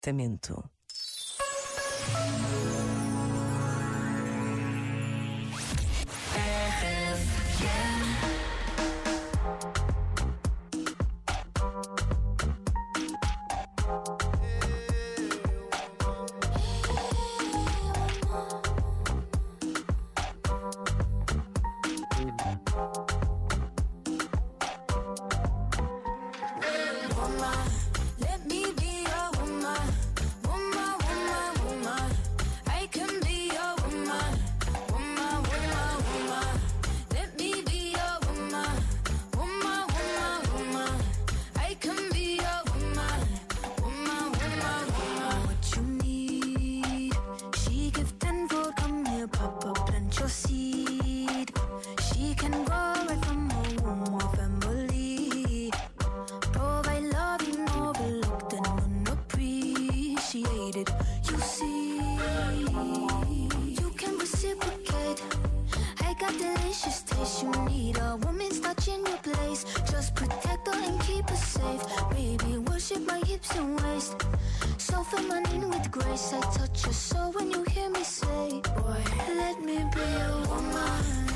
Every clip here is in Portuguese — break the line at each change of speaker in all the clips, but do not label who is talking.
tratamento.
Delicious taste. You need a woman's touch in your place. Just protect her and keep her safe. Baby, worship my hips and waist. So feminine with grace. I touch your soul when you hear me say, Boy, let me be your woman.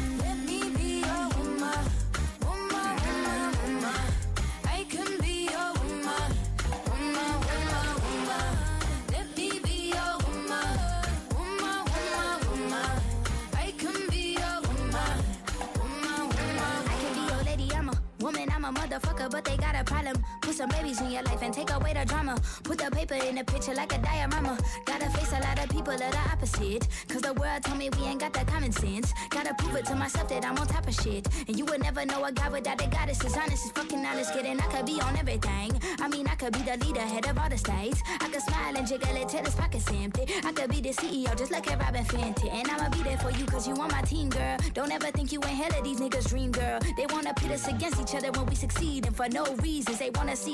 I'm a motherfucker, some babies in your life and take away the drama. Put the paper in the picture like a diorama. Gotta face a lot of people that are opposite. Cause the world told me we ain't got the common sense. Gotta prove it to myself that I'm on top of shit. And you would never know a guy without a goddess is honest, is fucking honest, kidding. I could be on everything. I mean, I could be the leader, head of all the states. I could smile and jiggle it till his pockets empty. I could be the CEO, just like a Robin Fenty. And I'ma be there for you, cause you on my team, girl. Don't ever think you ain't hell of these niggas' dream, girl. They wanna pit us against each other when we succeed, and for no reasons. They wanna see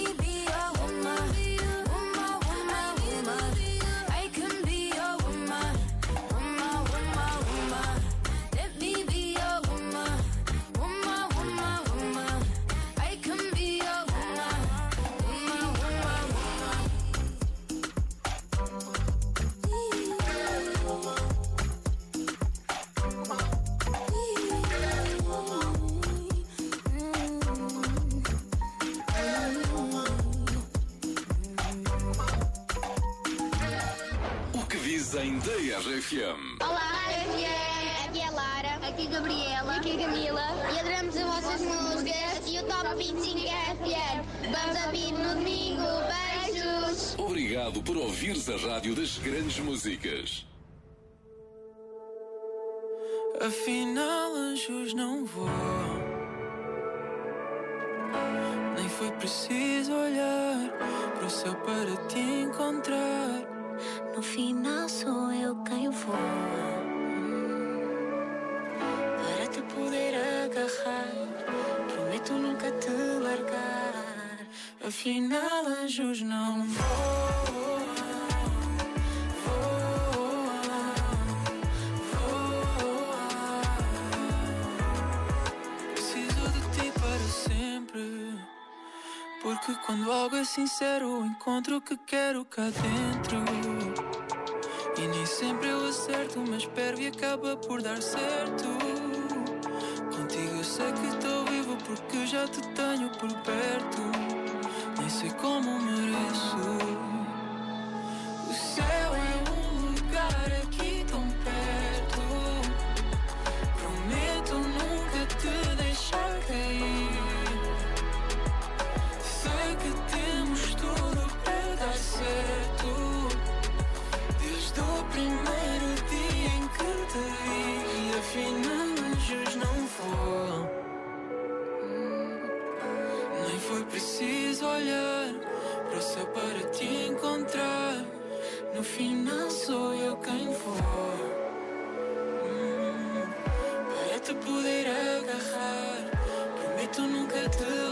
dizem da RFM?
Olá, FM. Aqui é a Lara. Aqui a Gabriela. Aqui a Camila. E adoramos as vossas músicas e o Top 25 FM. Vamos ouvir no domingo. Beijos.
Obrigado por ouvires a rádio das grandes músicas.
Afinal, anjos não voam. Nem foi preciso olhar para o céu para te encontrar.
No final
Afinal, anjos não voam. Porque quando algo é sincero, encontro o que quero cá dentro. E nem sempre eu acerto, mas espero e acaba por dar certo. Contigo eu sei que estou vivo porque já te tenho por perto sei como mereço. O céu é um lugar aqui tão perto. Prometo nunca te deixar cair. Sei que temos tudo para dar certo. Desde o primeiro dia em que te vi, afinal, anjos não foram. Preciso olhar pro céu para te encontrar. No fim não sou eu quem for. Hum, para te poder agarrar. Prometo nunca te